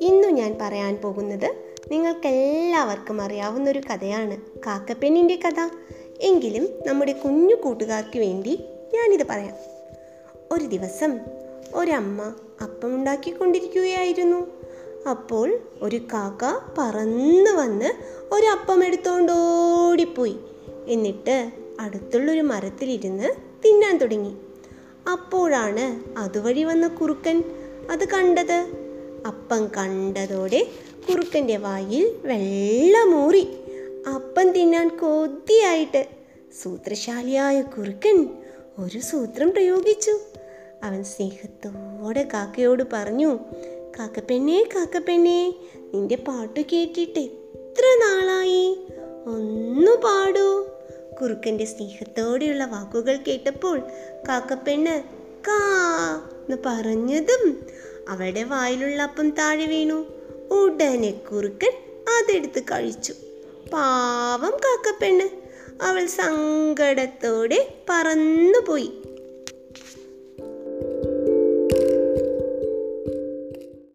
ഇന്നു ഞാൻ പറയാൻ പോകുന്നത് നിങ്ങൾക്കെല്ലാവർക്കും അറിയാവുന്ന ഒരു കഥയാണ്. കാക്കപ്പെണ്ണിന്റെ കഥ. എങ്കിലും നമ്മുടെ കുഞ്ഞു കൂട്ടുകാർക്ക് വേണ്ടി ഞാനിത് പറയാം. ഒരു ദിവസം ഒരമ്മ അപ്പം ഉണ്ടാക്കിക്കൊണ്ടിരിക്കുകയായിരുന്നു അപ്പോൾ ഒരു കാക്ക പറന്നു വന്ന് ഒരു അപ്പം എടുത്തോണ്ടോടിപ്പോയി. എന്നിട്ട് അടുത്തുള്ളൊരു മരത്തിലിരുന്ന് തിന്നാൻ തുടങ്ങി. അപ്പോഴാണ് അതുവഴി വന്ന കുറുക്കൻ അത് കണ്ടത്. അപ്പം കണ്ടതോടെ കുറുക്കന്റെ വായിൽ വെള്ളമൂറി അപ്പം തിന്നാൻ കൊതിയായിട്ട് സൂത്രശാലിയായ കുറുക്കൻ ഒരു സൂത്രം പ്രയോഗിച്ചു. അവൻ സ്നേഹത്തോടെ കാക്കയോട് പറഞ്ഞു കാക്കപ്പെണ്ണേ കാക്കപ്പെണ്ണേ നിന്റെ പാട്ട് കേട്ടിട്ട് എത്ര നാളായി? ഒന്നു പാടൂ. കുറുക്കന്റെ സ്നേഹത്തോടെയുള്ള വാക്കുകൾ കേട്ടപ്പോൾ കാക്കപ്പെണ്ണ് കാ എന്ന് പറഞ്ഞതും അവളുടെ വായിലുള്ള അപ്പം താഴെ വീണു. ഉടനെ കുറുക്കൻ അതെടുത്ത് കഴിച്ചു. പാവം കാക്കപ്പെണ്ണ്. അവൾ സങ്കടത്തോടെ പറന്നുപോയി.